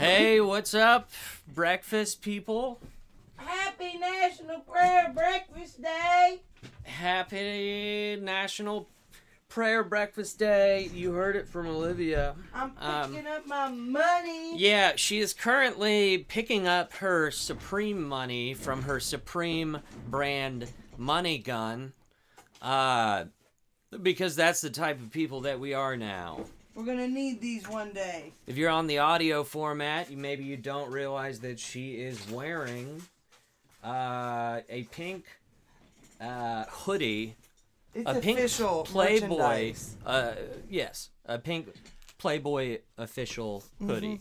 Hey, what's up, breakfast people? Happy National Prayer Breakfast Day. Happy National Prayer Breakfast Day. You heard it from Olivia. I'm Um, picking up my money. Yeah, she is currently picking up her Supreme money from her Supreme brand money gun. Uh, because that's the type of people that we are now. We're gonna need these one day. If you're on the audio format, you maybe you don't realize that she is wearing uh, a pink uh, hoodie, It's a pink official Playboy. Uh, yes, a pink Playboy official hoodie.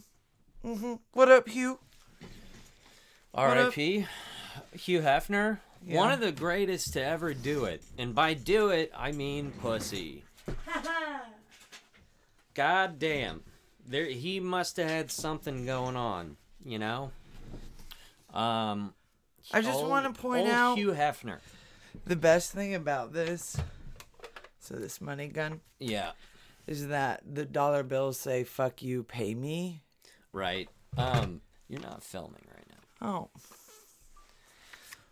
hmm What up, Hugh? R.I.P. Hugh Hefner, one of the greatest to ever do it, and by do it I mean pussy. God damn. There he must have had something going on, you know? Um I just old- wanna point old out- Hugh Hefner. The best thing about this, so this money gun, Yeah, is that the dollar bills say "fuck you, pay me." right. Um you're not filming right now. Oh,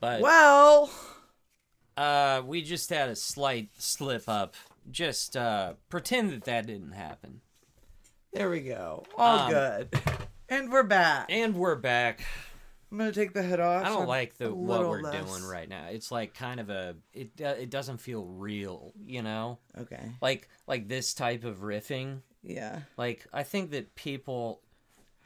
But well. uh we just had a slight slip up. Just uh pretend that that didn't happen. There we go. All Um, good. And we're back. And we're back. I'm gonna take the head off. I don't I'm like the what little we're less- doing right now. It's like kind of a it uh, it doesn't feel real, you know? Okay. Like like this type of riffing. Yeah. Like I think that people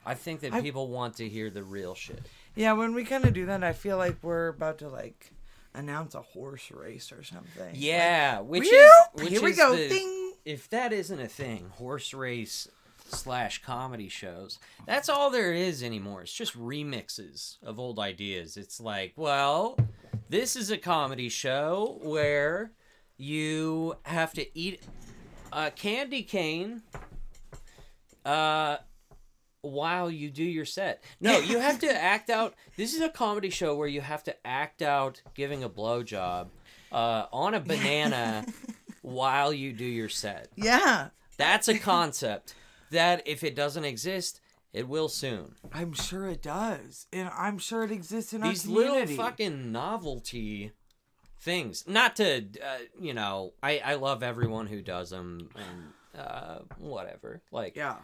I think that I- people want to hear the real shit. Yeah. When we kind of do that, I feel like we're about to like announce a horse race or something. Yeah, which Like, is which here we is go. the- Ding. If that isn't a thing, horse race slash comedy shows. That's all there is anymore. It's just remixes of old ideas. It's like, well, this is a comedy show where you have to eat a candy cane uh while you do your set. No, you have to act out. This is a comedy show where you have to act out giving a blowjob uh, on a banana while you do your set. Yeah. That's a concept that if it doesn't exist, it will soon. I'm sure it does, and I'm sure it exists in These our little fucking novelty things. Not to, uh, you know, I I love everyone who does them and uh, whatever. Like, Yeah.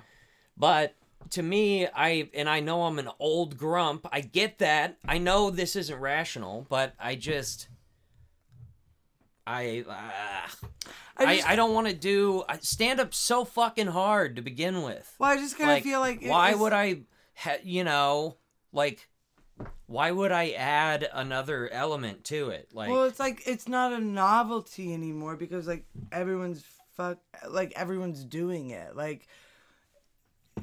But to me, I and I know I'm an old grump. I get that. I know this isn't rational, but I just I uh, I, just- I don't want to do stand up so fucking hard to begin with. Well, I just kind of Like, feel like why is- would I ha- you know, like why would I add another element to it? Like Well, it's like it's not a novelty anymore because like everyone's fuck like everyone's doing it. Like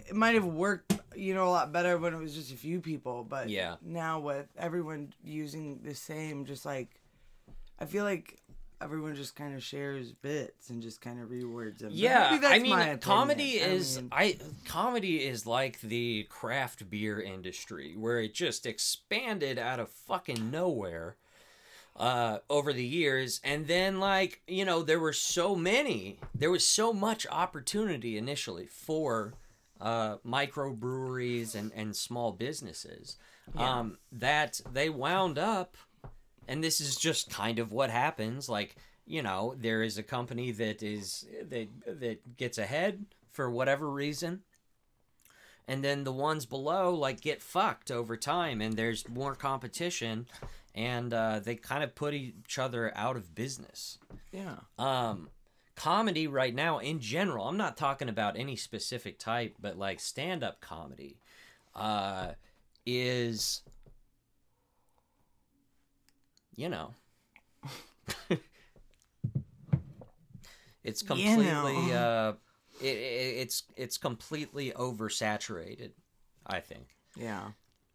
it might have worked, you know, a lot better when it was just a few people, but Yeah. now with everyone using the same just like I feel like everyone just kind of shares bits and just kind of rewords them. Yeah, maybe that's I mean, opinion. comedy I is mean, I comedy is like the craft beer industry where it just expanded out of fucking nowhere uh over the years and then like you know there were so many there was so much opportunity initially for uh microbreweries and and small businesses um that they wound up and this is just kind of what happens like you know there is a company that is that that gets ahead for whatever reason and then the ones below like get fucked over time and there's more competition and uh, they kind of put each other out of business yeah. um comedy right now in general i'm not talking about any specific type but like stand-up comedy uh is you know it's You completely know. uh it, it, it's it's completely oversaturated i think Yeah.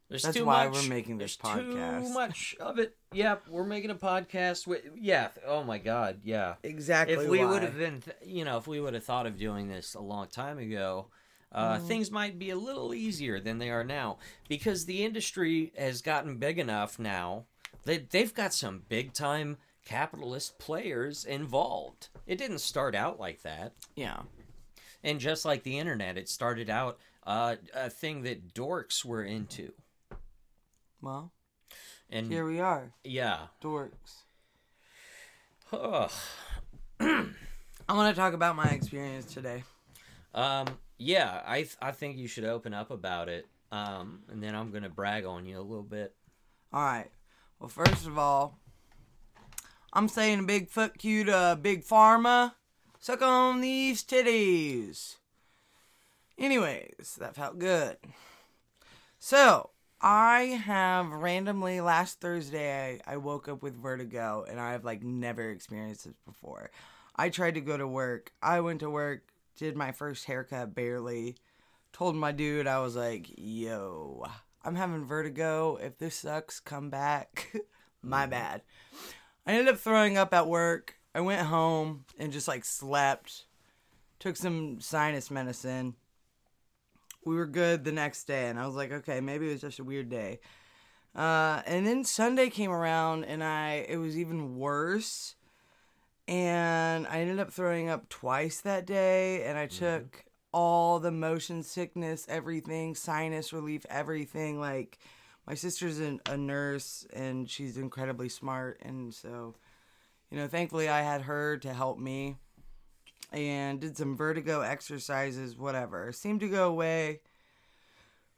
There's That's too why much, we're making this there's podcast. Too much of it. Yep, we're making a podcast. With, yeah. Oh my god. Yeah. Exactly. If we would have been, th- you know, if we would have thought of doing this a long time ago, uh, Mm. things might be a little easier than they are now because the industry has gotten big enough now that they've got some big time capitalist players involved. It didn't start out like that. Yeah. And just like the internet, it started out Uh, a thing that dorks were into, Well, and here we are, yeah, dorks. Ugh. I want to talk about my experience today. um, yeah. I th- I think you should open up about it. Um, and then I'm gonna brag on you a little bit. All right. Well, first of all, I'm saying a big fuck you to Big Pharma. Suck on these titties. Anyways, that felt good. So, I have randomly last Thursday I, I woke up with vertigo and I've like never experienced this before. I tried to go to work. I went to work, did my first haircut barely. Told my dude I was like, "Yo, I'm having vertigo. If this sucks, come back." my mm-hmm. bad. I ended up throwing up at work. I went home and just like slept. Took some sinus medicine we were good the next day and i was like okay maybe it was just a weird day. Uh, and then sunday came around and i it was even worse and i ended up throwing up twice that day and i took all the motion sickness everything sinus relief everything like my sister's an, a nurse and she's incredibly smart and so you know thankfully i had her to help me and did some vertigo exercises, whatever. Seemed to go away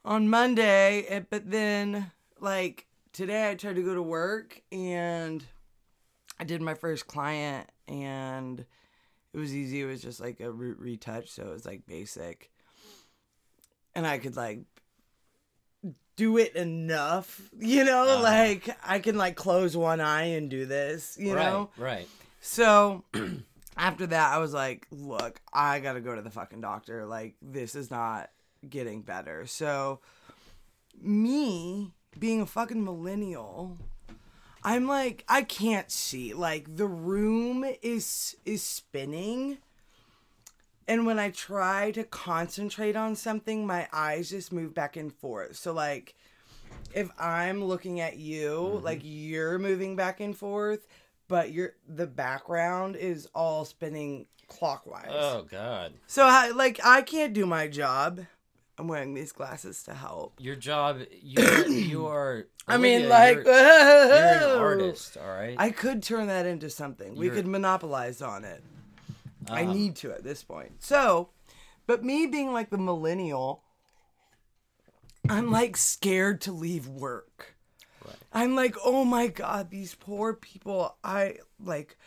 on Monday, eh, but then, like, today I tried to go to work and I did my first client and it was easy. It was just like a root retouch, so it was like basic. And I could, like, do it enough, you know? Uh-huh. Like, I can, like, close one eye and do this, you right, know? right. So after that, I was like, look, I gotta go to the fucking doctor. Like, this is not getting better. So, me being a fucking millennial, I'm like, I can't see. Like, the room is is spinning. And when I try to concentrate on something, my eyes just move back and forth. So, like, if I'm looking at you, mm-hmm. like you're moving back and forth, but you're the background is all spinning clockwise. Oh God, So I like I can't do my job. I'm wearing these glasses to help. your job. You you are. I mean, like you're, you're an artist. All right. I could turn that into something. We You're- could monopolize on it. I Um, need to at this point. So, but me being like the millennial, I'm like scared to leave work. Right. I'm like, oh my god, these poor people. I like,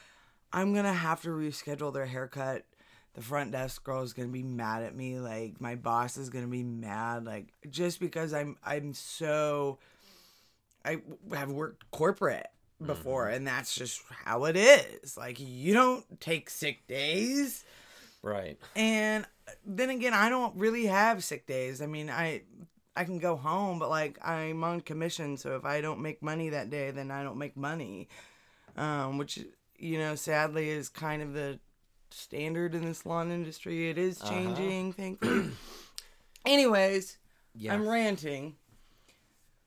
I'm gonna have to reschedule their haircut. The front desk girl is gonna be mad at me. Like, my boss is gonna be mad. Like, just because I'm I'm so. I have worked corporate before, mm-hmm. and that's just how it is. Like, you don't take sick days. Right. And then again, I don't really have sick days. I mean, I I can go home, but like I'm on commission, so if I don't make money that day, then I don't make money. Um, which you know, sadly, is kind of the standard in the salon industry. It is Uh-huh. changing, thankfully. Anyways, Yeah. I'm ranting.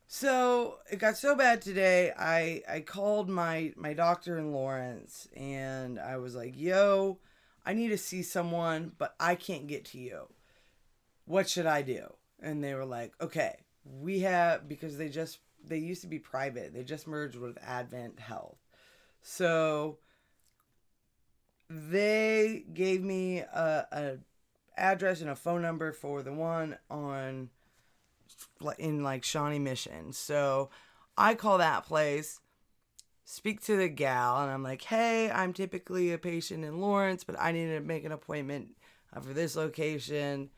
So it got so bad today. I I called my my doctor in Lawrence, and I was like, "Yo, I need to see someone, but I can't get to you. What should I do?" And they were like, "Okay, we have because they just they used to be private. They just merged with Advent Health, so they gave me a, a address and a phone number for the one on in like Shawnee Mission. So I call that place, speak to the gal, and I'm like, hey, I'm typically a patient in Lawrence, but I need to make an appointment uh, for this location.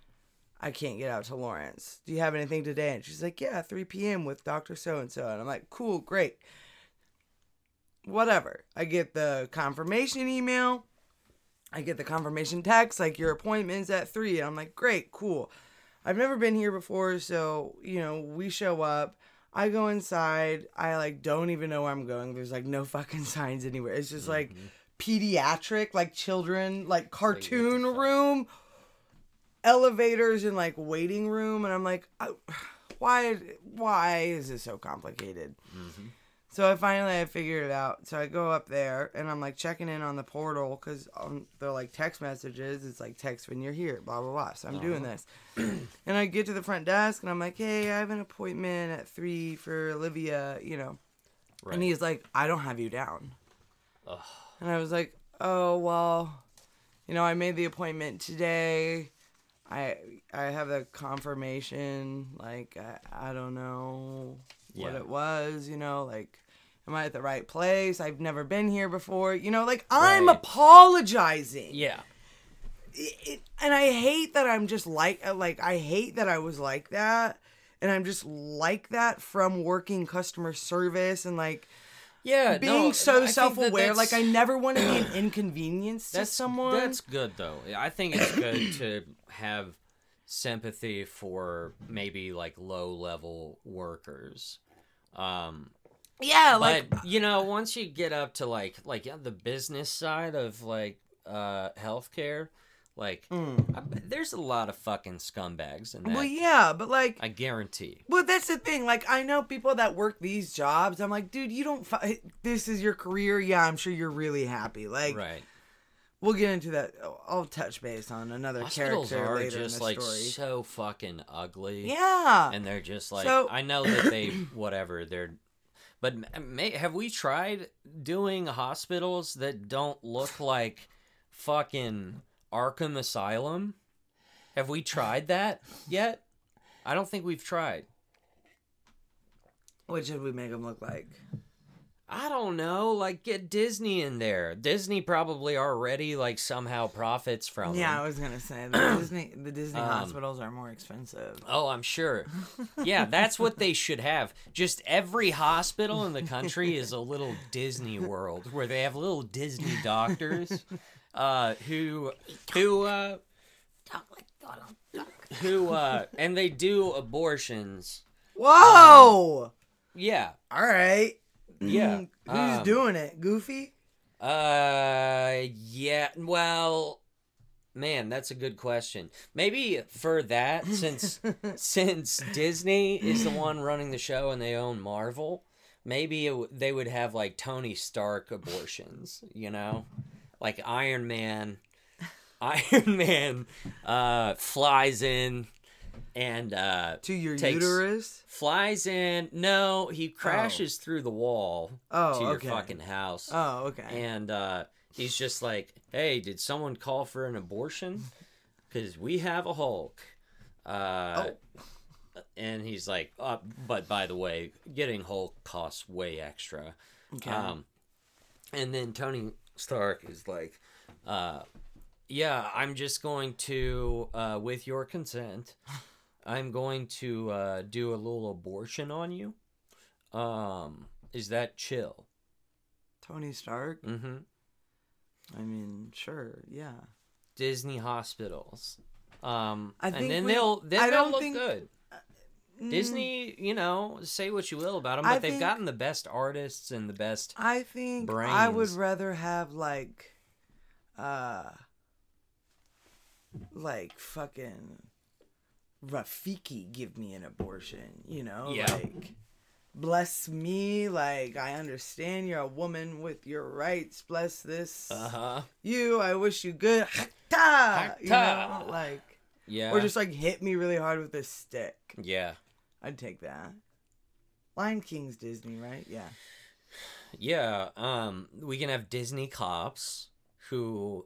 I can't get out to Lawrence. Do you have anything today? And she's like, yeah, 3 p.m. with Dr. So and so. And I'm like, cool, great. Whatever. I get the confirmation email. I get the confirmation text, like your appointment's at 3. And I'm like, great, cool. I've never been here before, so you know, we show up. I go inside. I like don't even know where I'm going. There's like no fucking signs anywhere. It's just like pediatric, like children, like cartoon room, elevators and like waiting room, and I'm like, I, why? Why is this so complicated? Mm-hmm. So I finally I figured it out. So I go up there and I'm like checking in on the portal because they're like text messages. It's like text when you're here, blah blah blah. So I'm doing uh-huh. this, and I get to the front desk and I'm like, hey, I have an appointment at three for Olivia, you know. Right. And he's like, I don't have you down. Ugh. And I was like, oh well, you know, I made the appointment today. I I have a confirmation. Like I, I don't know what Yeah. it was. You know, like am I at the right place? I've never been here before. You know, like I'm Right. apologizing. yeah. It, it, and I hate that I'm just like uh, like I hate that I was like that. And I'm just like that from working customer service and like Yeah. being no, so self-aware. Like I never want to be an inconvenience to that's someone. That's good though. I think it's good to have sympathy for maybe like low level workers. Um, yeah, like but you know, once you get up to like like the business side of like uh healthcare, like I there's a lot of fucking scumbags in that. Mm. well, yeah, but like, I guarantee. well, that's the thing. Like, I know people that work these jobs. I'm like, dude, you don't. Fi- this is your career. Yeah, I'm sure you're really happy. Like, right. We'll get into that. I'll- touch base on another Hospitals character are later just in the like story. so fucking ugly. yeah, and they're just like So- I know that they whatever they're but may, have we tried doing hospitals that don't look like fucking Arkham Asylum? Have we tried that yet? I don't think we've tried. what should we make them look like? I don't know, like get Disney in there. Disney probably already like somehow profits from Yeah, them. I was gonna say the Disney the Disney Um, hospitals are more expensive. Oh, I'm sure. Yeah, that's what they should have. Just every hospital in the country is a little Disney World where they have little Disney doctors uh, who who uh, who uh, and they do abortions. Whoa! Yeah. All right. Yeah. Who's Um, doing it? Goofy? Uh yeah, well, man, that's a good question. Maybe for that since since Disney is the one running the show and they own Marvel, maybe it, w- they would have like Tony Stark abortions, you know? Like Iron Man Iron Man uh flies in and uh To your takes- uterus? flies in. No, he crashes through the wall Oh, to your okay. fucking house Oh, okay. and uh, he's just like, "Hey, did someone call for an abortion? Because we have a Hulk." Uh, And he's like, uh, "But by the way, getting Hulk costs way extra." Okay. Um, and then Tony Stark is like, uh, "Yeah, I'm just going to, uh, with your consent, I'm going to uh, do a little abortion on you. Um, is that chill?" Tony Stark? Mm-hmm. I mean, sure, yeah. Disney hospitals. Um, I and then we- they'll then I they'll look think- good. Mm, Disney, you know, say what you will about them, I but they've think- gotten the best artists and the best. I think I would rather have like, uh, like fucking Rafiki give me an abortion. You know, Yeah. like bless me. Like I understand you're a woman with your rights. Bless this Uh huh. you. I wish you good. Ha You know, Ha-ta. like Yeah. or just like hit me really hard with a stick. yeah. I'd take that. Lion King's Disney, right? Yeah. Yeah. Um, we can have Disney cops who.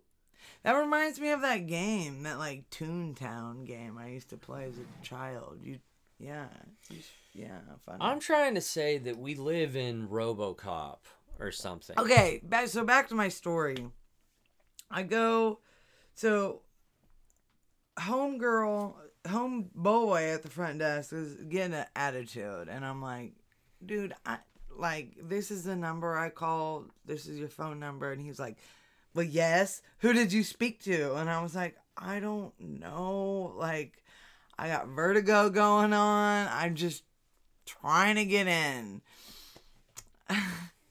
That reminds me of that game, that like Toontown game I used to play as a child. You, yeah, you, yeah. I'm trying to say that we live in RoboCop or something. okay. Back, so back to my story. I go, so homegirl, home boy at the front desk is getting an attitude, and I'm like, dude, I like this is the number I called. This is your phone number, and he's like, well, yes. Who did you speak to? And I was like, I don't know. Like, I got vertigo going on. I'm just trying to get in.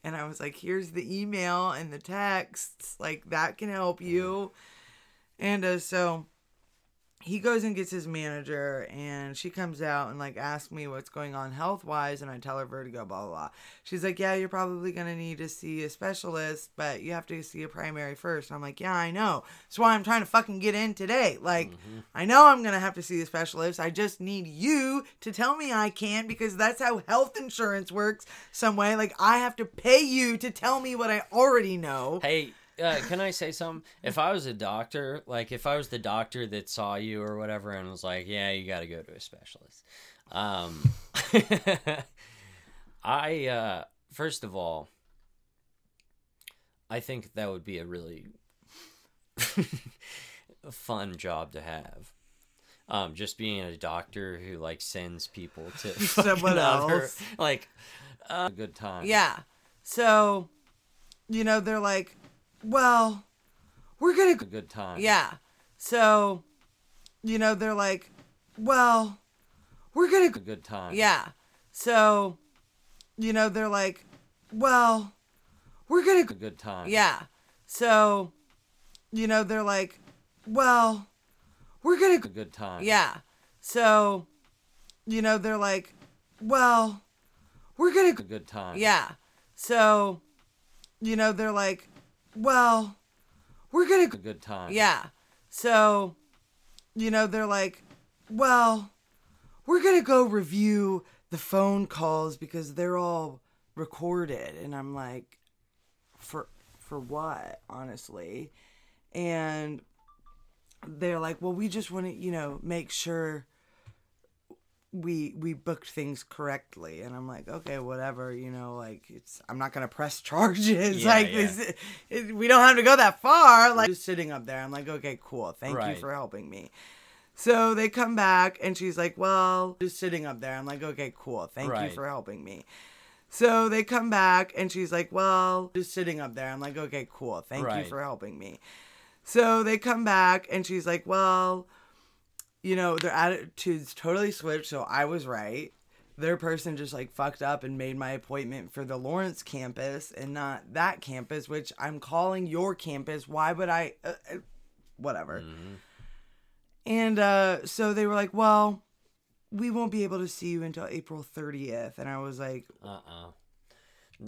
and I was like, here's the email and the texts. Like, that can help you. And uh, so he goes and gets his manager and she comes out and like asks me what's going on health wise and I tell her vertigo blah blah blah. She's like, Yeah, you're probably gonna need to see a specialist, but you have to see a primary first. I'm like, Yeah, I know. That's why I'm trying to fucking get in today. Like, mm-hmm. I know I'm gonna have to see a specialist. I just need you to tell me I can because that's how health insurance works some way. Like I have to pay you to tell me what I already know. Hey, uh, can I say something? If I was a doctor, like if I was the doctor that saw you or whatever and was like, yeah, you got to go to a specialist. Um, I, uh, first of all, I think that would be a really fun job to have. Um, just being a doctor who like sends people to Someone fucking other- else. like uh, a good time. Yeah. So, you know, they're like, well, we're going a to. good time. Yeah. So, you know, they're like, well, we're going a to. good time. Yeah. So, you know, they're like, well, we're going a to. good time. Yeah. So, you know, they're like, well, we're going a to. good time. Yeah. So, you know, they're like, well, we're going a to. good time. Yeah. So, you know, they're like, well, we're going a to. good time. Yeah. So, you know, they're like, well, we're going to go review the phone calls because they're all recorded. And I'm like, for for what, honestly? And they're like, well, we just want to, you know, make sure we we booked things correctly. And i'm like okay whatever you know like it's i'm not gonna press charges. Yeah, like yeah. This, it, we don't have to go that far. Like just sitting up there. I'm like okay cool. Thank you for helping me. So they come back and she's like well just sitting up there. I'm like okay cool. Thank you for helping me. So they come back and she's like well just sitting up there. I'm like okay cool. Thank you for helping me. So they come back and she's like well you know, their attitudes totally switched. So I was right. Their person just like fucked up and made my appointment for the Lawrence campus and not that campus, which I'm calling your campus. Why would I? Uh, uh, whatever. Mm-hmm. And uh, so they were like, well, we won't be able to see you until April 30th. And I was like, Uh-uh.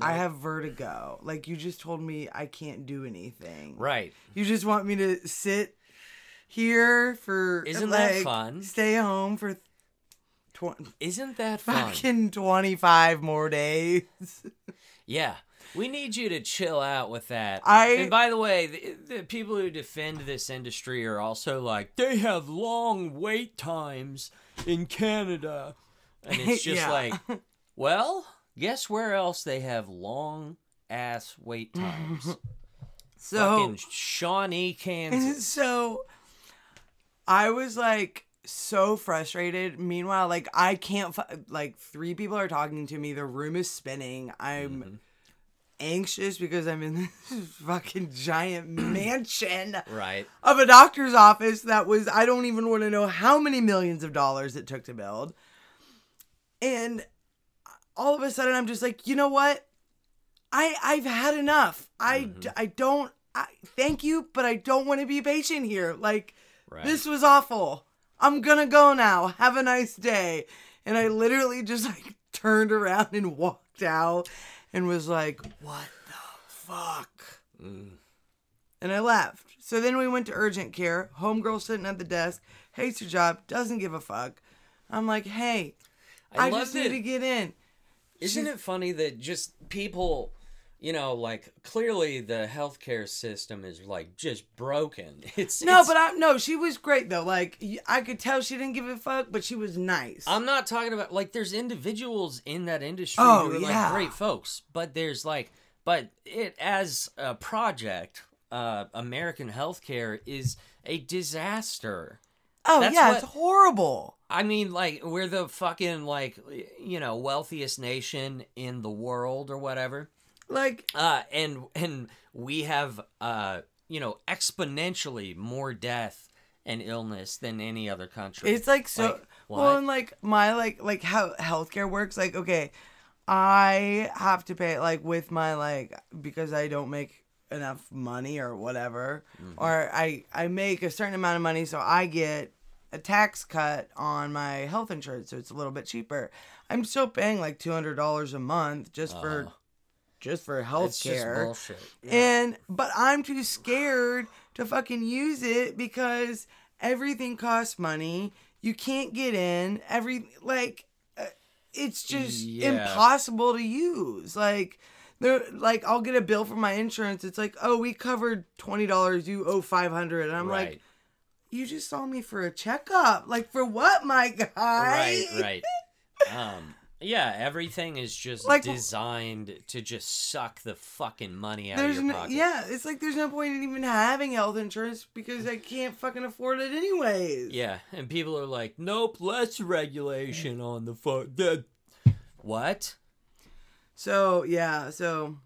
I have vertigo. Like, you just told me I can't do anything. Right. You just want me to sit here for Isn't that fun? Stay home for tw- Isn't that fun? fucking twenty five more days. Yeah. We need you to chill out with that. I- and by the way, the, the people who defend this industry are also like they have long wait times in Canada, and it's just Yeah. like, well, guess where else they have long ass wait times? So Fucking Shawnee, Kansas. so I was like so frustrated. Meanwhile, like I can't like three people are talking to me. The room is spinning. I'm Mm-hmm. anxious because I'm in this fucking giant mansion. Right. of a doctor's office that was I don't even want to know how many millions of dollars it took to build. And all of a sudden I'm just like, "You know what? I I've had enough. I Mm-hmm. I don't I thank you, but I don't want to be a patient here. Like Right. this was awful. I'm to go now. Have a nice day." And I literally just like turned around and walked out and was like, "What the fuck?" Mm. and I left. So then we went to urgent care. Homegirl sitting at the desk, hates her job, doesn't give a fuck. I'm like, hey, I, love just need to get in. Isn't She's- it funny that just people, you know, like clearly the healthcare system is like just broken. It's No, it's- but I no, she was great though. Like I could tell she didn't give a fuck, but she was nice. I'm not talking about like there's individuals in that industry Oh, who are yeah. like great folks, but there's like, but it as a project, uh, American healthcare is a disaster. oh that's yeah, what- it's horrible. I mean, like we're the fucking like you know wealthiest nation in the world or whatever. Like uh and and we have uh you know exponentially more death and illness than any other country It's like so Like, well and like my like like how healthcare works, like, okay, I have to pay like with my like because I don't make enough money or whatever. Mm-hmm. Or I I make a certain amount of money so I get a tax cut on my health insurance, so it's a little bit cheaper. I'm still paying like two hundred dollars a month just for Oh. Just for health It's bullshit. And but I'm too scared to fucking use it because everything costs money. You can't get in. Every like uh, it's just Yeah. impossible to use. Like there like I'll get a bill from my insurance. It's like, "Oh, we covered $20. You owe 500." And I'm right. like, "You just saw me for a checkup. Like for what, my guy?" right, right. Um, yeah, everything is just Like- designed to just suck the fucking money out of your no, pocket. yeah, it's like there's no point in even having health insurance because I can't fucking afford it anyways. Yeah, and people are like, "Nope, less regulation on the fuck." The what? So yeah, so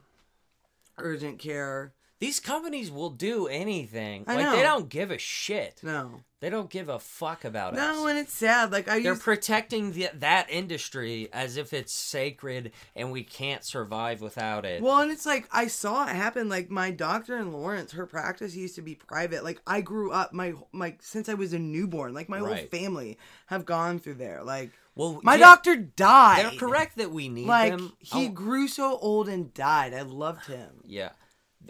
urgent care. These companies will do anything. I like know. they don't give a shit. No, They don't give a fuck about no, us. No, and it's sad. Like I They're used, protecting the, that industry as if it's sacred and we can't survive without it. well, and it's like I saw it happen. Like my doctor in Lawrence, her practice used to be private. Like I grew up, my my since I was a newborn. Like my whole family have gone through there. Like well, my yeah, doctor died. They're correct that we need Like them. he Oh, grew so old and died. I loved him. yeah,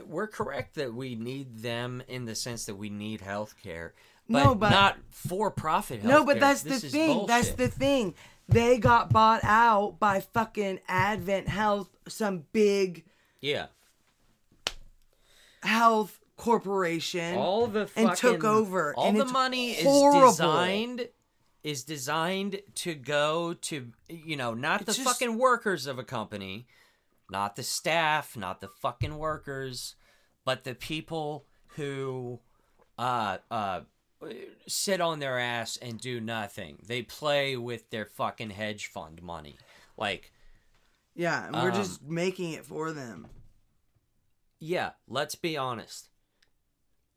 we're correct that we need them in the sense that we need health care. But, No, but- not for-profit health No, but that's the this is thing. That's the thing. They got bought out by fucking Advent Health, some big yeah. health corporation. all the and took over, All the it's money horrible. is designed is designed to go to you know not the just- fucking workers of a company, not the staff, not the fucking workers, but the people who uh uh sit on their ass and do nothing. They play with their fucking hedge fund money. Like yeah, and we're Um, just making it for them. yeah, let's be honest.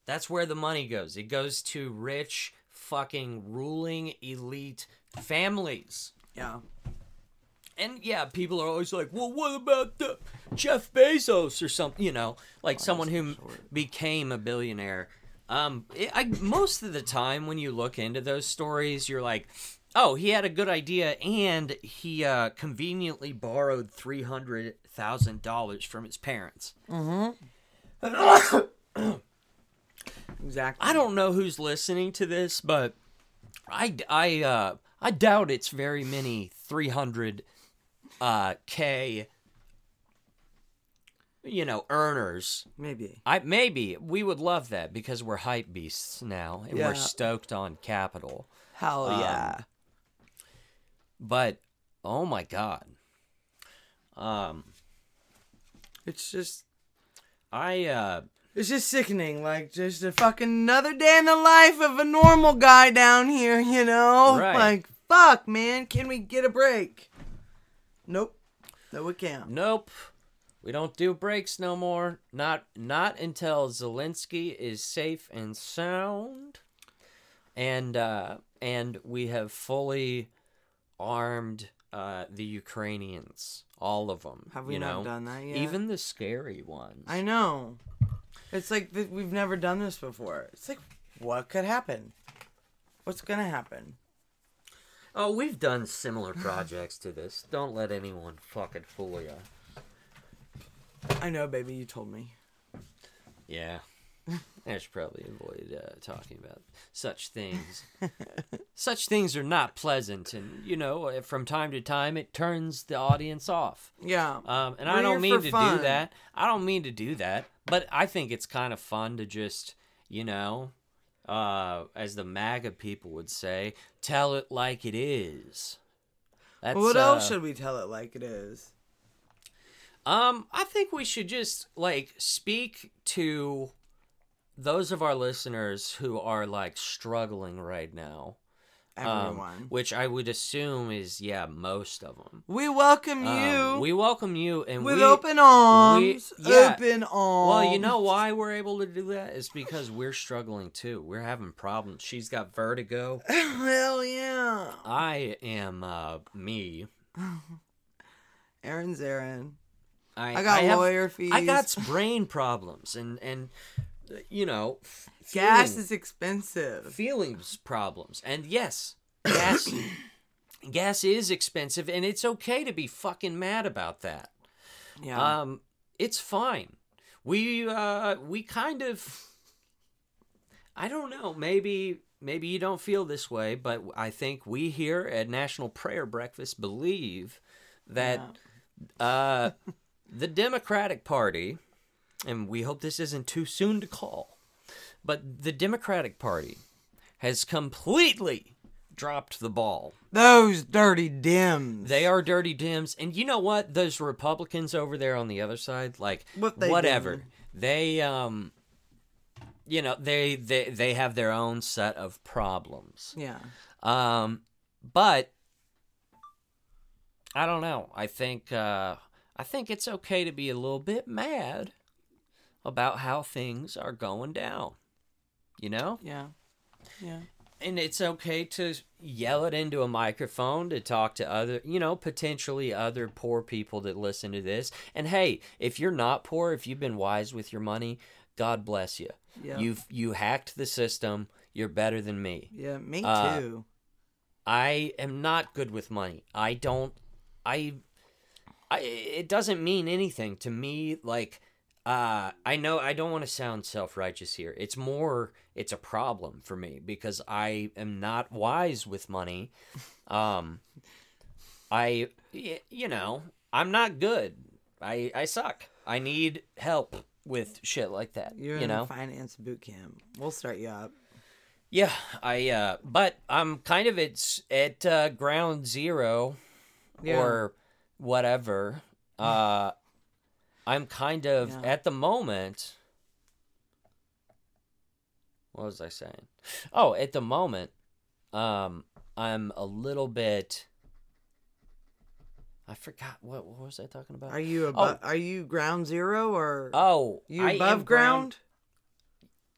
That's where the money goes. It goes to rich, fucking ruling elite families. Yeah. And yeah, people are always like, well, what about the Jeff Bezos or something? You know, like someone who became a billionaire. Um, it, I, most of the time when you look into those stories, you're like, oh, he had a good idea and he uh, conveniently borrowed $300,000 from his parents. Mm-hmm. Exactly. I don't know who's listening to this, but I, I, uh, I doubt it's very many 300 uh, K, you know, earners. Maybe. I maybe we would love that because we're hype beasts now and Yeah. we're stoked on capital. Hell Um, yeah. But oh my god. Um it's just I uh it's just sickening. Like just a fucking another day in the life of a normal guy down here, you know? Right. Like fuck, man, can we get a break? Nope. No, we can't. nope. We don't do breaks no more. Not not until Zelensky is safe and sound. And uh and we have fully armed uh the Ukrainians, all of them. Have we you not know? done that yet? Even the scary ones. I know. It's like th- we've never done this before. It's like, what could happen? What's gonna happen? Oh, we've done similar projects to this. Don't let anyone fucking fool you. I know, baby. You told me. Yeah. I should probably avoid uh, talking about such things. such things are not pleasant, and you know, uh, from time to time, it turns the audience off. Yeah. Um, and We're I don't mean to fun. do that. I don't mean to do that, but I think it's kind of fun to just, you know, uh, as the MAGA people would say, tell it like it is. That's, what else uh, should we tell it like it is? Um, I think we should just like speak to those of our listeners who are like struggling right now. Um, Everyone. which I would assume is yeah, most of them. we welcome you Um, we welcome you and with we, open arms. yeah. Open arms. Well, you know why we're able to do that is because we're struggling too. We're having problems. She's got vertigo. Hell yeah. I am uh me. Aaron's Aaron. I, I got have- lawyer fees. I got brain problems and and you know, Gas feeling- is expensive. feelings problems. And yes, gas gas is expensive and it's okay to be fucking mad about that. Yeah. Um it's fine. We uh we kind of I don't know, maybe maybe you don't feel this way, but I think we here at National Prayer Breakfast believe that uh the Democratic Party and we hope this isn't too soon to call, but the Democratic Party has completely dropped the ball. Those dirty dims. They are dirty dims, and you know what? Those Republicans over there on the other side, like What they whatever, doing? they um, you know, they they they have their own set of problems. Yeah. Um, but I don't know. I think uh, I think it's okay to be a little bit mad about how things are going down. You know, Yeah. Yeah. and it's okay to yell it into a microphone to talk to other, you know, potentially other poor people that listen to this. And hey, if you're not poor, if you've been wise with your money, God bless you. Yeah. You've you hacked the system. You're better than me. Yeah. Me Uh, too. I am not good with money. I don't I I it doesn't mean anything to me like uh I know I don't want to sound self-righteous here. It's more it's a problem for me because I am not wise with money. Um I you know, I'm not good. I I suck. I need help with shit like that. You're you in know? a finance boot camp. We'll start you up. Yeah, I uh but I'm kind of it's at uh, ground zero Yeah. or whatever. Uh I'm kind of Yeah. at the moment What was I saying? Oh, at the moment um I'm a little bit I forgot what what was I talking about? Are you above? Are you ground zero or oh, you above am ground?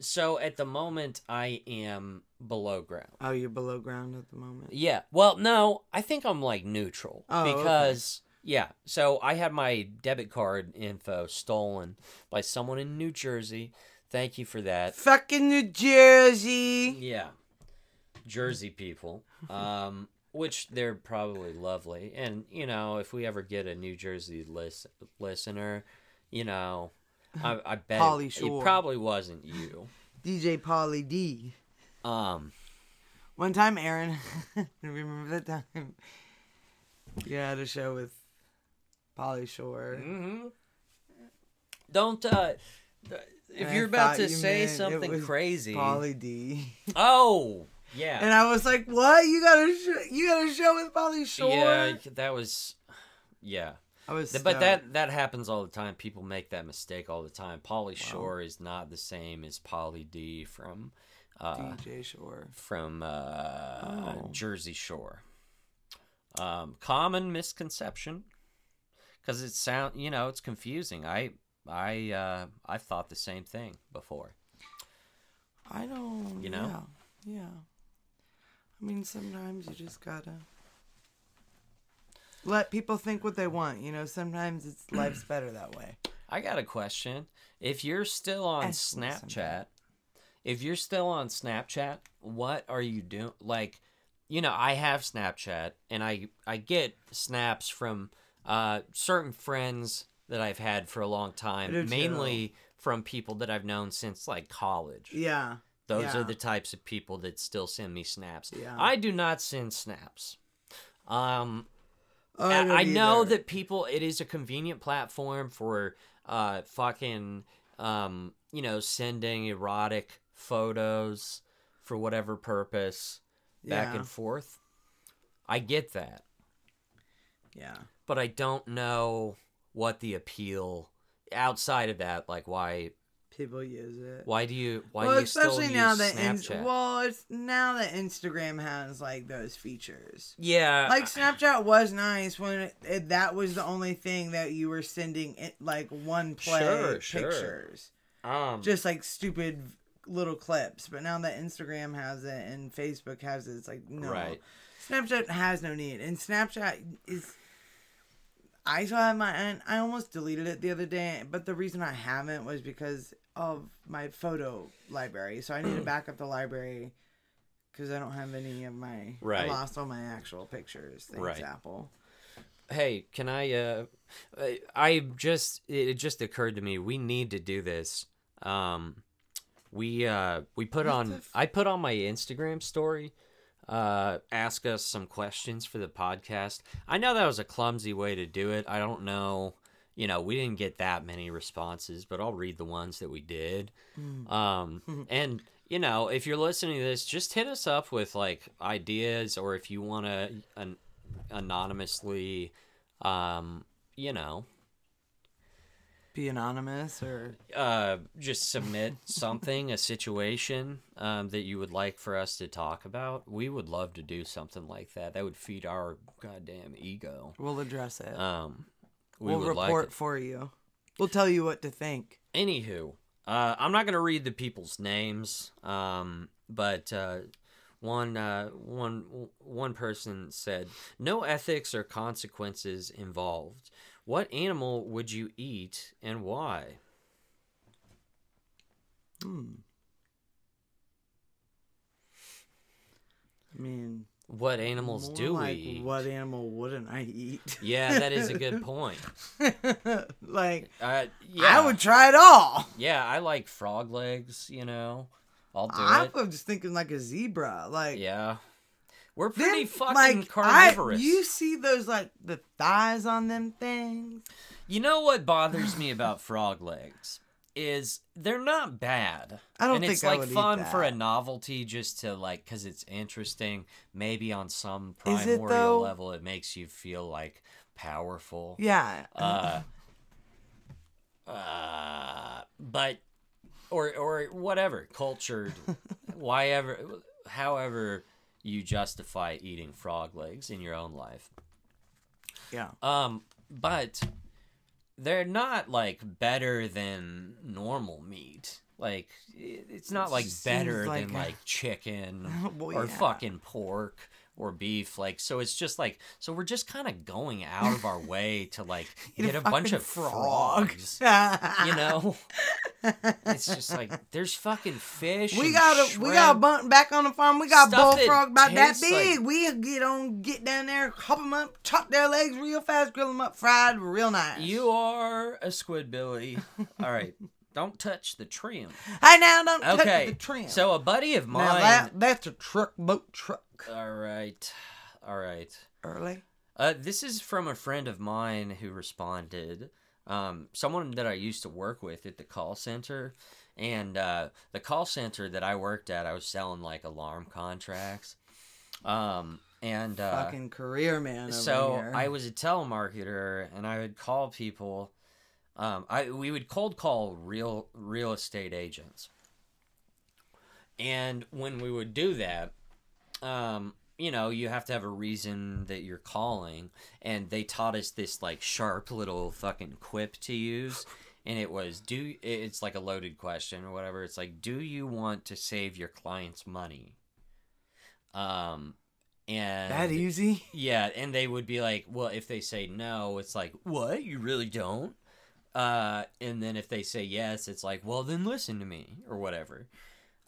So at the moment I am below ground. Oh, you're below ground at the moment. Yeah. Well, no, I think I'm like neutral Oh, because yeah. So I had my debit card info stolen by someone in New Jersey. Thank you for that. Fucking New Jersey. Yeah. Jersey people. Um which they're probably lovely. And you know, if we ever get a New Jersey lis- listener, you know, I, I bet Pauly it, it probably wasn't you. DJ Pauly D. Um One time, Aaron, remember that time? Yeah, had a show with Pauly Shore. hmm Don't uh if And you're about to you say meant it something was crazy. Pauly D. Oh, yeah. And I was like, "What? You got a sh- you got a show with Pauly Shore?" Yeah, that was yeah. I was. But stoked. that that happens all the time. People make that mistake all the time. Pauly Shore is not the same as Pauly D from uh DJ Shore. from uh Oh. Jersey Shore. Um common misconception cuz it sound, you know, it's confusing. I I uh I thought the same thing before. I don't. You know? Yeah. Yeah. I mean, sometimes you just gotta let people think what they want. You know, sometimes it's life's better that way. I got a question. If you're still on Ask. Snapchat, if you're still on Snapchat, what are you doing? Like, you know, I have Snapchat and I I get snaps from uh certain friends that I've had for a long time, too. mainly from people that I've known since like college. Yeah. Those yeah. are the types of people that still send me snaps. Yeah. I do not send snaps. Um Oh, I, I know either. that people it is a convenient platform for uh fucking um you know sending erotic photos for whatever purpose back Yeah. and forth. I get that, Yeah. But I don't know what the appeal outside of that like why People use it. why do you why well, do you still especially use now that Ins- Snapchat? well, it's now that Instagram has like those features. yeah, Like Snapchat was nice when it, it, that was the only thing that you were sending it, like one play Sure, sure. pictures, um just like stupid little clips. But now that Instagram has it and Facebook has it, it's like no. right. Snapchat has no need, and Snapchat is. I still have my and I almost deleted it the other day, but the reason I haven't was because of my photo library. So I need to back up the library because I don't have any of my. Right. I lost all my actual pictures. Thanks, Right. Apple. Hey, can I? Uh, I- just it just occurred to me we need to do this. Um, we uh we put What on f- I put on my Instagram story. Uh, ask us some questions for the podcast. I know that was a clumsy way to do it. I don't know. You know, we didn't get that many responses, but I'll read the ones that we did. Um, and you know, if you're listening to this, just hit us up with like ideas, or if you want to an- anonymously, um, you know, Be anonymous or uh, just submit something, a situation um, that you would like for us to talk about. We would love to do something like that. That would feed our goddamn ego. we'll address it. Um, we we'll would report like. For you. We'll tell you what to think. Anywho, uh, I'm not gonna read the people's names, um, but uh, one uh, one one person said, "No ethics or consequences involved. What animal would you eat and why?" Hmm. I mean, What animals do like, we eat? What animal wouldn't I eat? Yeah, that is a good point. like, Uh, yeah, I would try it all. Yeah, I like frog legs. You know, I'll do I it. was just thinking like a zebra. Like, Yeah, we're them, pretty fucking like, carnivorous. I, you see those like the thighs on them things? You know what bothers me about frog legs is they're not bad. I don't and think it's I like fun for a novelty just to like cuz it's interesting. Maybe on some Is it, primordial level it makes you feel like powerful. Yeah. Uh uh but or or whatever, cultured why ever however you justify eating frog legs in your own life. yeah. Um, but they're not like better than normal meat. Like it's not like better like than a- like chicken Well, or yeah. fucking pork or beef. Like so, it's just like so we're just kind of going out of our way to like get a bunch fucking of frogs. you know, it's just like there's fucking fish. We got a we got a back on the farm. We got bullfrog about that big. like- we get on, get down there, hop them up, chop their legs real fast, grill them up, fried, real nice. You are a squidbilly. All right, don't touch the trim. hey now, don't touch the trim. so a buddy of mine. now that that's a truck boat truck. All right, all right. Early. Uh, this is from a friend of mine who responded. Um, someone that I used to work with at the call center, and uh, the call center that I worked at, I was selling like alarm contracts. Um, and uh, Fucking career man. Over so here. I was a telemarketer, and I would call people. Um, I we would cold call real real estate agents, and when we would do that, um, you know, you have to have a reason that you're calling, and they taught us this like sharp little fucking quip to use. And it was do it's like a loaded question or whatever. It's like, do you want to save your clients money? Um, and that easy. yeah, and they would be like, well, if they say no, it's like, what? You really don't? Uh, and then if they say yes, it's like, well, then listen to me or whatever.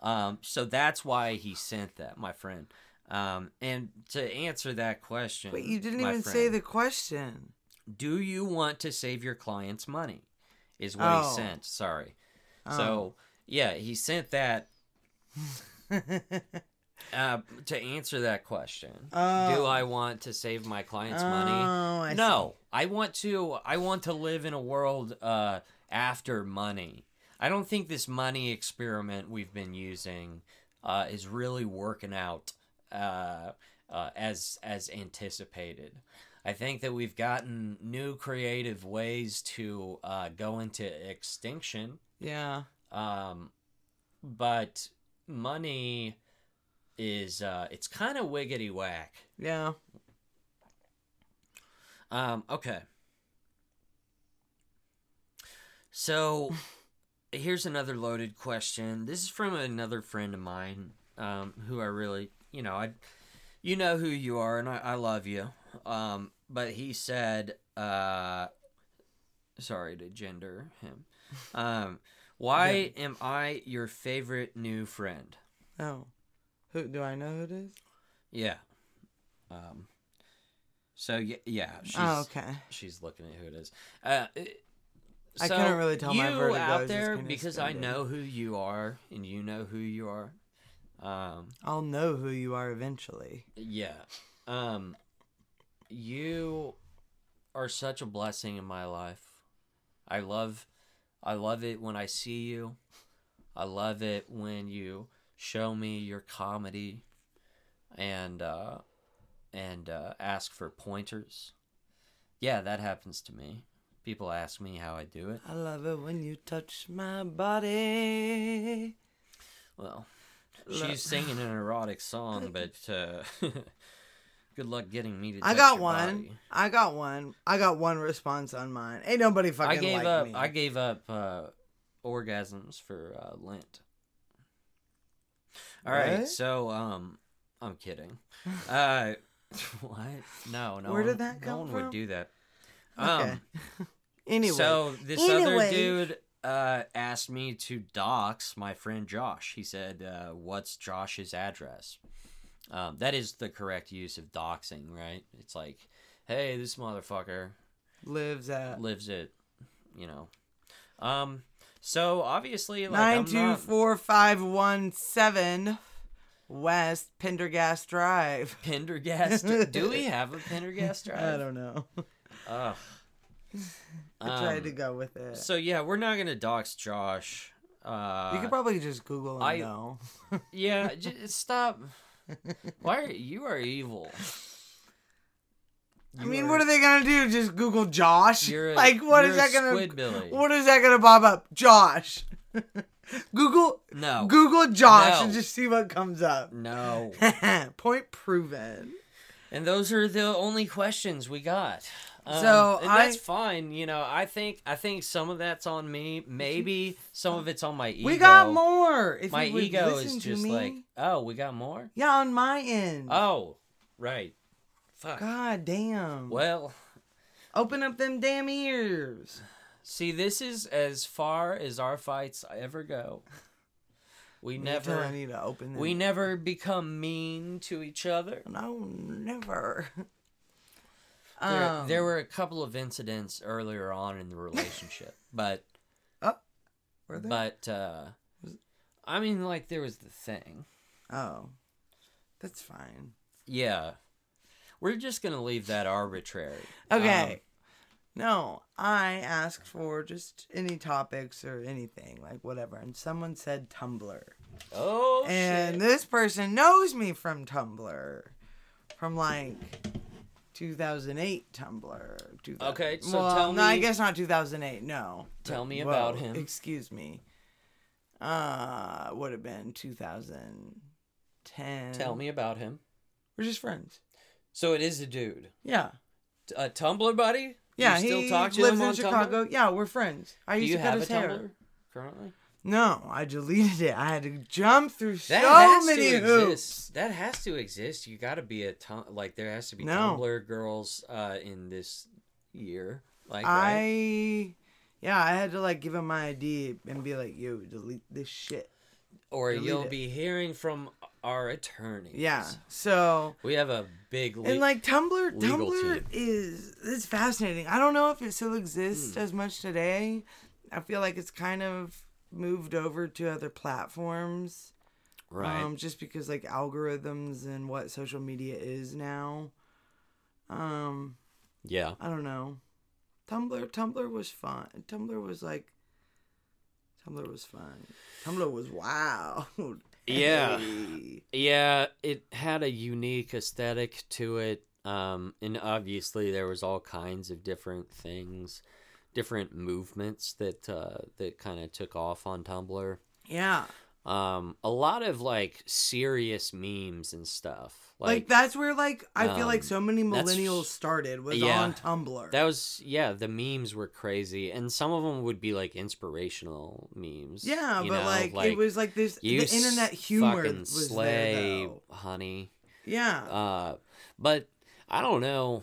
Um, so that's why he sent that, my friend. Um, and to answer that question, Wait, you didn't even say the question. Do you want to save your clients money? Is what Oh. he sent. Sorry. Oh. So yeah, he sent that uh, to answer that question. Oh. Do I want to save my clients Oh, money? I no, I want to. I want to live in a world uh, after money. I don't think this money experiment we've been using uh, is really working out uh, uh, as as anticipated. I think that we've gotten new creative ways to uh, go into extinction, Yeah. um, but money is uh, it's kind of wiggity whack. Yeah. Um, okay. So, here's another loaded question. This is from another friend of mine, um, who I really, you know, I, you know who you are, and I, I love you. Um, but he said, uh, sorry to gender him. Um, why am I your favorite new friend? Oh, who do I know who it is? Yeah. Um. So yeah, yeah. She's, oh, okay. She's looking at who it is. Uh, it- I so couldn't really tell you my vertigo out there because I know who you are and you know who you are. Um. I'll know who you are eventually. Yeah. Um you are such a blessing in my life. I love I love it when I see you. I love it when you show me your comedy and uh and uh ask for pointers. Yeah, that happens to me. People ask me how I do it. I love it when you touch my body. Well, she's singing an erotic song, but uh good luck getting me to I got one. body. I got one. I got one response on mine. Ain't nobody fucking I gave up. me. I gave up uh, orgasms for uh, Lent. All right, What? so um, I'm kidding. Uh, what? No, no. Where did one- that come No one from? would do that. Okay. Um, anyway, so this other dude uh asked me to dox my friend Josh. He said, uh, "What's Josh's address?" Um, that is the correct use of doxing, right? It's like, hey, this motherfucker lives at lives at, you know, um. So obviously, like, nine I'm two not four five one seven West Pendergast Drive. Pendergast. Do we have a Pendergast drive? I don't know. Ugh. I tried Um, to go with it. So yeah, we're not gonna dox Josh. Uh, you could probably just Google and I- know. Yeah, j- stop. Why are you are evil? I mean, what are they gonna do? Just Google Josh? A, like, what is that gonna? Squidbilly. What is that gonna pop up? Josh. Google No, Google Josh No. and just see what comes up. no. Point proven. And those are the only questions we got. Um, So, I- that's fine. You know, I think I think some of that's on me. Maybe some of it's on my ego. We got more. If My ego is just me. like, oh, we got more. yeah, on my end. Oh, right. Fuck. God damn. Well, Open up them damn ears. see, this is as far as our fights ever go. We never, need to open them. we never become mean to each other. No, never. There, Um, there were a couple of incidents earlier on in the relationship, but oh, were there? but uh, I mean, like there was the thing. oh, that's fine. Yeah, we're just gonna leave that arbitrary. Okay. Um, no, I asked for just any topics or anything, like whatever, and someone said Tumblr. oh shit. and shit. this person knows me from Tumblr, from like 2008 Tumblr. 2000 Okay, so well, tell me. no, I guess not 2008. No. Tell me Whoa, about him. Excuse me. Uh, would have been 2010. Tell me about him. We're just friends. So it is a dude, Yeah. a Tumblr buddy. Yeah, you still he talk to lives him in Chicago. Tumblr? Yeah, we're friends. I Do used you to cut his hair. Tumblr currently? No, I deleted it. I had to jump through That so many hoops. That has to exist. You got to be a tum- like there has to be No. Tumblr girls uh, in this year. Like I, right? yeah, I had to like give him my ID and be like, "Yo, delete this shit." or delete you'll it. be hearing from our attorneys. Yeah. So we have a big. Le- and like Tumblr, Tumblr team. is it's fascinating. I don't know if it still exists Hmm. as much today. I feel like it's kind of moved over to other platforms. right. Um, just because like algorithms and what social media is now. Um, yeah. I don't know. Tumblr Tumblr was fun. Tumblr was like Tumblr was fun. Tumblr was wow. Yeah. Hey. Yeah, it had a unique aesthetic to it. Um, and obviously there was all kinds of different things, different movements that uh, that kind of took off on Tumblr. Yeah. Um, a lot of like serious memes and stuff. Like, Like, that's where like I feel like um, so many millennials started was yeah. on Tumblr. that was yeah, the memes were crazy, and some of them would be like inspirational memes. yeah, but know, like, it was like this you the internet humor fucking was slay, there though. honey. Yeah. Uh, but I don't know.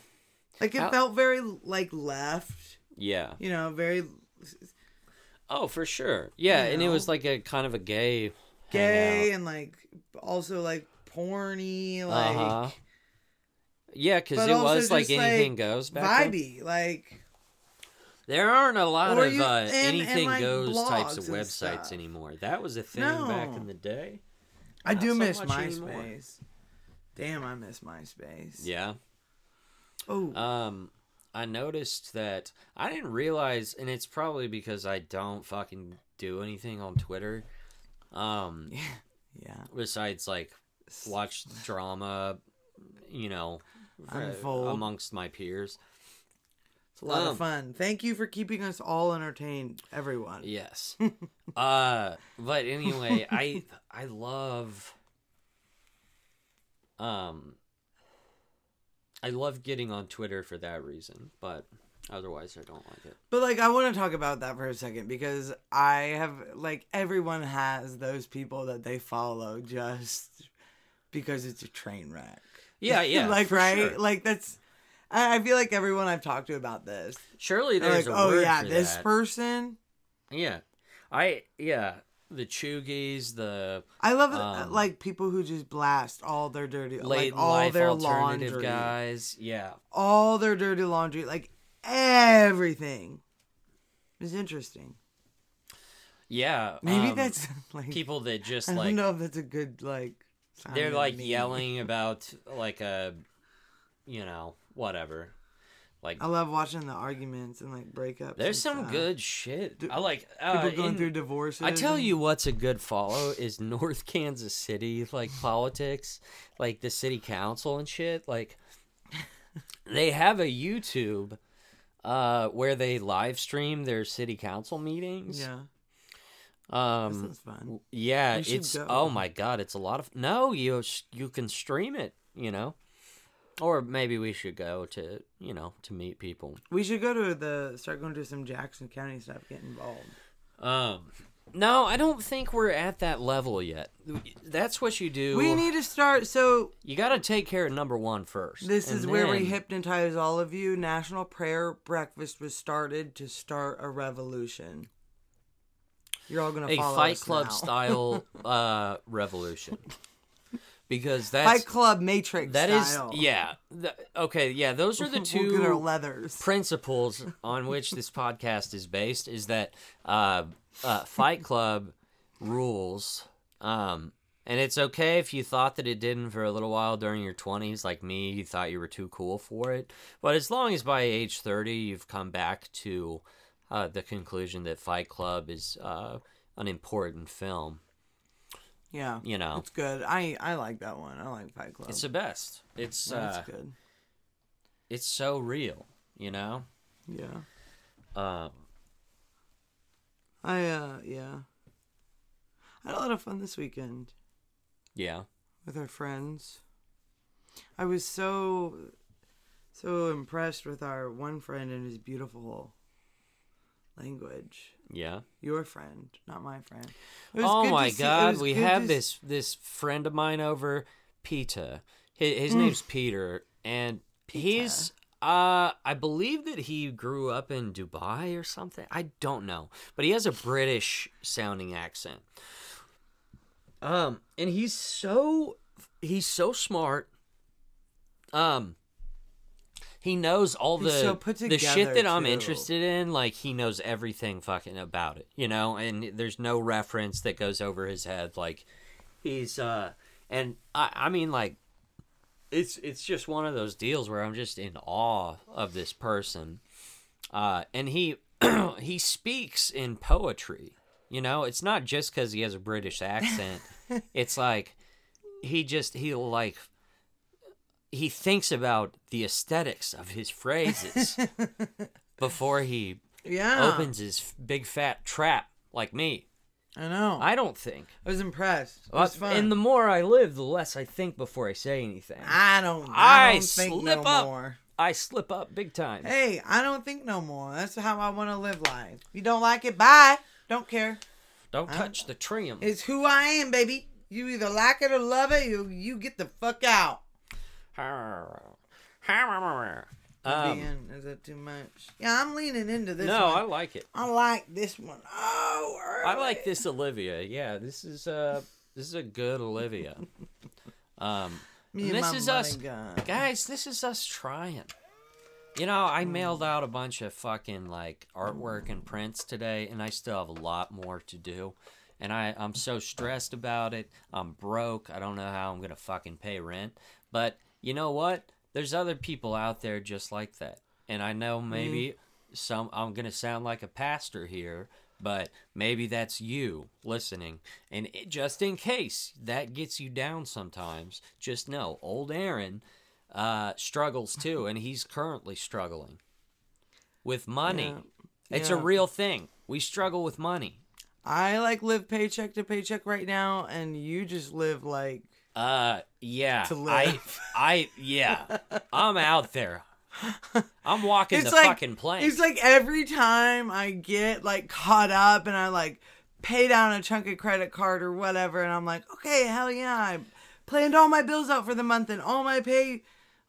Like it How- felt very like left, Yeah. you know, very Oh, for sure. Yeah, You and it was like a kind of a gay gay hangout. and like also like porny, like Uh-huh. Yeah, because it was like anything like, goes back then. like There aren't a lot of you- uh, and- and, anything like, goes types of websites anymore. That was a thing back in the day. I Not do so miss MySpace. anymore. Damn, I miss MySpace. Yeah. Oh, Um, I noticed that I didn't realize, and it's probably because I don't fucking do anything on Twitter. Um, yeah. yeah. besides like watch drama, you know, uh, Unfold. amongst my peers. It's a lot Um, of fun. Thank you for keeping us all entertained, everyone. Yes. uh, but anyway, I I love um I love getting on Twitter for that reason, but otherwise I don't like it. But like I want to talk about that for a second because I have like everyone has those people that they follow just because it's a train wreck. Yeah, yeah. like right? sure. Like that's I I feel like everyone I've talked to about this. Surely there's like, a "Oh yeah, this that. person." Yeah. I yeah, the Chugis, the I love Um, like people who just blast all their dirty late like all their alternative laundry. guys. Yeah. All their dirty laundry, like everything. Is interesting. Yeah. Maybe um, that's like people that just like I don't like know if that's a good like. They're like yelling about like a you know whatever like I love watching the arguments and like breakups. there's some stuff. good shit Do- i like people uh, going in- through divorces. i tell and- you what's a good follow is north kansas city like politics like the city council and shit like they have a youtube uh where they live stream their city council meetings Yeah, um sounds fun. yeah, it's go. oh my god, it's a lot of no. You you can stream it, you know, or maybe we should go to you know to meet people. We should go to the start going to some Jackson County stuff. Get involved. Um, no, I don't think we're at that level yet. That's what you do. We need to start. So you got to take care of number one first. this is where we hypnotize all of you. National Prayer Breakfast was started to start a revolution. You're all gonna a follow Fight Club style uh revolution because that's Fight Club Matrix. that is style. yeah. Th- okay, yeah. Those are the We'll our two leathers. principles on which this podcast is based is that uh, uh, Fight Club rules. Um, and it's okay if you thought that it didn't for a little while during your 20s, like me, you thought you were too cool for it. But as long as by age 30 you've come back to uh, the conclusion that Fight Club is uh, an important film, Yeah, you know, it's good. I I like that one. I like Fight Club. it's the best. It's That's uh, good. it's so real, you know. Yeah. Um, I uh yeah. I had a lot of fun this weekend yeah. with our friends. I was so so impressed with our one friend and his beautiful language. Yeah. Your friend, not my friend. Oh my see- god, was we have this this friend of mine over, Peter. His, his name's Peter, and he's uh I believe that he grew up in Dubai or something. I don't know, but he has a British sounding accent. Um, and he's so he's so smart. Um, he knows all the so the shit that I'm interested in. Like he knows everything fucking about it, you know. And there's no reference that goes over his head. Like he's uh, and I I mean like it's it's just one of those deals where I'm just in awe of this person. Uh, and he he speaks in poetry. You know, it's not just because he has a British accent. it's like he just he like he thinks about the aesthetics of his phrases before he Yeah. opens his big fat trap like me. I know. I, don't think. I was impressed. It was fun. And the more I live, the less I think before I say anything. I don't I, I don't think slip no up. more. I slip up big time. Hey, I don't think no more. That's how I want to live life. You don't like it, bye. Don't care. Don't touch the trim. It's who I am, baby. You either like it or love it. You you get the fuck out. Um, Being, is that too much? Yeah, I'm leaning into this. no, one. I like it. I like this one. Oh, I like this Olivia. Yeah, this is uh this is a good Olivia. Um Me and and this my is us gun. guys, this is us trying. You know, I mailed out a bunch of fucking like artwork and prints today and I still have a lot more to do. And I, I'm so stressed about it. I'm broke. I don't know how I'm gonna fucking pay rent. But you know what? There's other people out there just like that. And I know maybe some I'm gonna sound like a pastor here, but maybe that's you listening. And it, just in case that gets you down sometimes, just know old Aaron uh, struggles too, and he's currently struggling with money. Yeah. It's a real thing. We struggle with money. I like live paycheck to paycheck right now, and you just live like Uh, yeah. To I, live. I, yeah. I'm out there. I'm walking It's the like- fucking plane. It's like every time I get like caught up and I like pay down a chunk of credit card or whatever, and I'm like, okay, hell yeah, I planned all my bills out for the month and all my pay,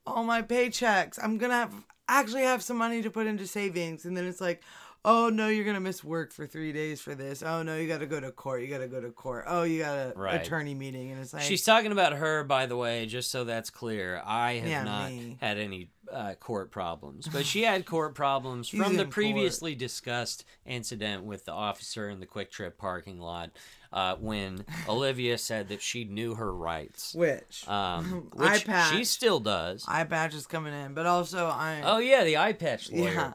all my paychecks. I'm gonna have actually have some money to put into savings, and then it's like. Oh no, you're gonna miss work for three days for this. Oh no, you gotta go to court. You gotta go to court. Oh, you got a Right. attorney meeting, and it's like She's talking about her, by the way, just so that's clear. I have Yeah, not me. had any uh, court problems, but she had court problems from the in court. previously discussed incident with the officer in the QuikTrip parking lot uh, when Olivia said that she knew her rights, which um, Eye which patch. she still does. eye patch is coming in, but also I oh yeah, the eye patch lawyer. Yeah,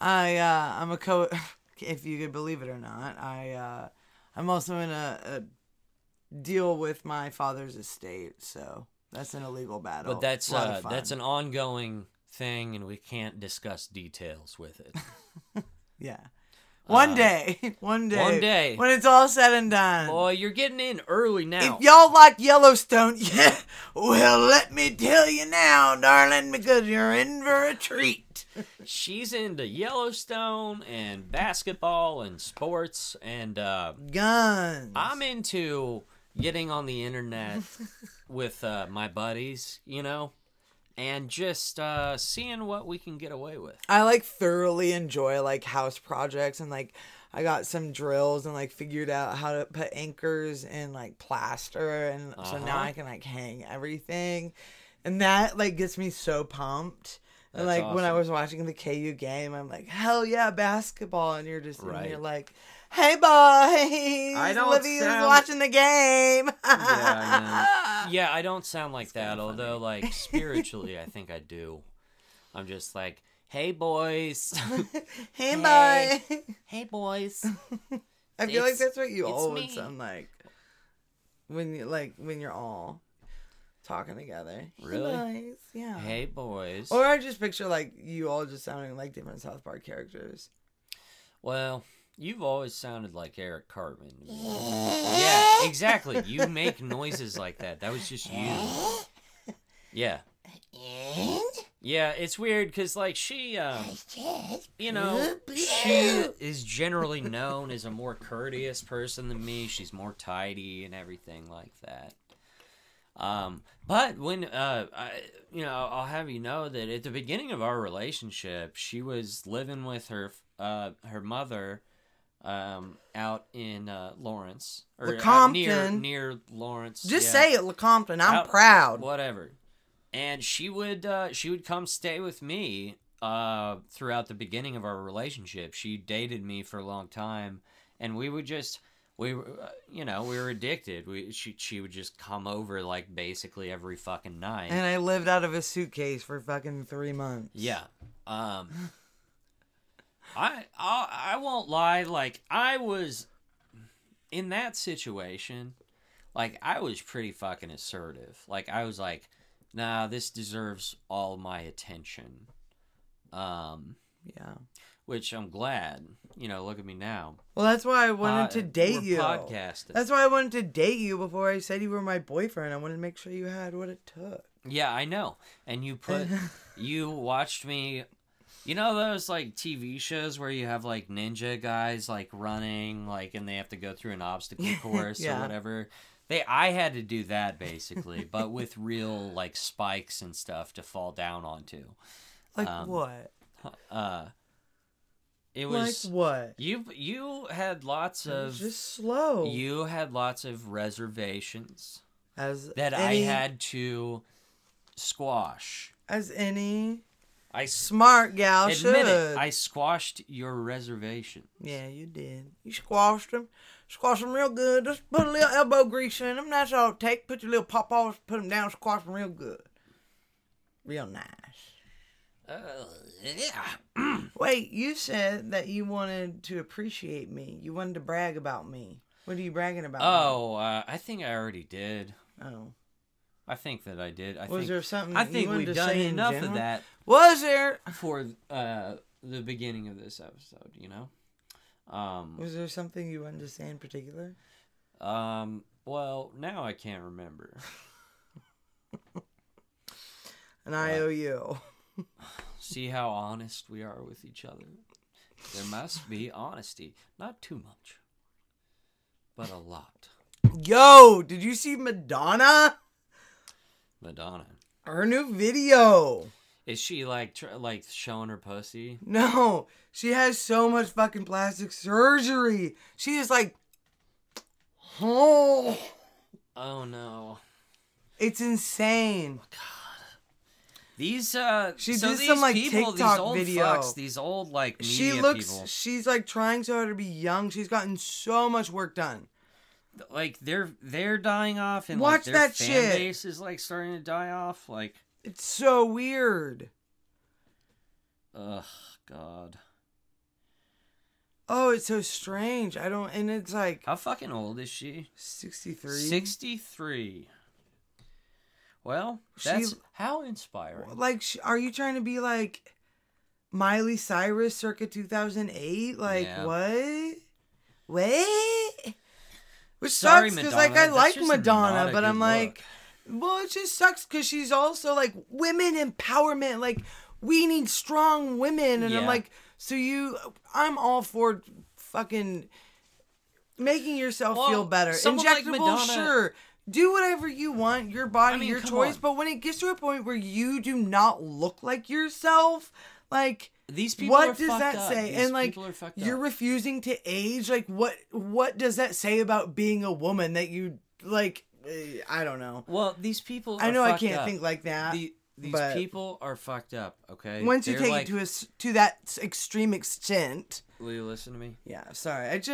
I uh, I'm a co. If you could believe it or not, I uh, I'm also in a, a deal with my father's estate, so that's an illegal battle. But that's uh, that's an ongoing thing, and we can't discuss details with it. yeah. One uh, day, one day, one day. when it's all said and done. Boy, you're getting in early now. If y'all like Yellowstone, yeah, well, let me tell you now, darling, because you're in for a treat. She's into Yellowstone and basketball and sports, and uh, Guns. I'm into getting on the internet with uh, my buddies, you know, and just uh, seeing what we can get away with. I like thoroughly enjoy like house projects and like I got some drills and like figured out how to put anchors and like plaster and so now Uh-huh. I can like hang everything. And that like gets me so pumped. And That's like when I was watching the KU game, I'm like, hell yeah, basketball and you're just and you're like, Hey boys I don't know Olivia's sound- watching the game. Yeah, Yeah, I don't sound like that, although, like, spiritually, I think I do. I'm just like, hey, boys. hey Hey. boy. hey, boys. I feel like that's what you it's all would sound like when you like when you're all talking together. Hey, Really? boys. Yeah. Hey, boys. Or I just picture like you all just sounding like different South Park characters. Well, you've always sounded like Eric Cartman. yeah, exactly. You make noises like that. That was just you. Yeah. Yeah, it's weird because, like, she, um, you know, she is generally known as a more courteous person than me. She's more tidy and everything like that. Um, but when, uh, I, you know, I'll have you know that at the beginning of our relationship, she was living with her, uh, her mother, um, out in uh, Lawrence or uh, near Lecompton. near Lawrence. Just yeah say it, Lecompton. I'm Out- proud. whatever and she would uh, she would come stay with me uh, throughout the beginning of our relationship she dated me for a long time and we would just we were uh, you know we were addicted we she, she would just come over like basically every fucking night And I lived out of a suitcase for fucking three months. yeah um I, I i won't lie like i was in that situation like i was pretty fucking assertive like i was like nah this deserves all my attention um Yeah. which i'm glad you know look at me now Well, that's why I wanted Pod- to date you. podcasting That's why I wanted to date you before I said you were my boyfriend. I wanted to make sure you had what it took. Yeah, I know. And you put you watched me you know those like TV shows where you have like ninja guys like running like and they have to go through an obstacle course Yeah. or whatever. They I had to do that basically, but with real like spikes and stuff to fall down onto. Like Um, what? Uh, it was like what? you. You had lots It was of just slow. you had lots of reservations as that any, I had to squash. as any I smart gal admit should. it. I squashed your reservation. Yeah, you did. You squashed them. Squash them real good. Just put a little elbow grease in them. That's all it take. Put your little pop offs, put them down, squash them real good. Real nice. Uh, yeah. Wait, you said that you wanted to appreciate me. You wanted to brag about me. What are you bragging about? Oh, uh, I think I already did. Oh. I think that I did. I Was think there something I think we've done enough of that Was there? for uh, the beginning of this episode. You know. Um. Was there something you wanted to say in particular? Um. Well, now I can't remember. An I What? owe you. See how honest we are with each other. There must be honesty, not too much, but a lot. Yo, did you see Madonna? Madonna. Her new video. Is she like tr- like showing her pussy? No, she has so much fucking plastic surgery. She is like, oh, Oh no. it's insane. God, these uh She so did these some, like, people, these TikTok old video. fucks, these old like media She looks, people. she's like trying so hard to be young. She's gotten so much work done. Like they're they're dying off and Watch like that fan shit. base is like starting to die off like It's so weird. ugh god. Oh, it's so strange. I don't, and it's like How fucking old is she? 63. 63. Well, She- that's how inspiring. Like, are you trying to be like Miley Cyrus circa 2008? Like, Yeah. what? What? Which Sorry, sucks because, like, I that's like just Madonna, a but good I'm like, well, it just sucks because she's also like women empowerment. Like, we need strong women. And I'm Yeah. like, so you, I'm all for fucking making yourself Well, feel better. someone like Injectable, Madonna- sure. Do whatever you want, your body, mean, your come choice. on. But when it gets to a point where you do not look like yourself, like These people are what does that up. say? These and like people are fucked you're up. refusing to age. Like what? What does that say about being a woman? That you like? eh, I don't know. Well, these people. I know I can't up. think like that. The, these but- people are fucked up. Okay. Once you They're take like, it to a to that extreme extent, will you listen to me? yeah. Sorry, I just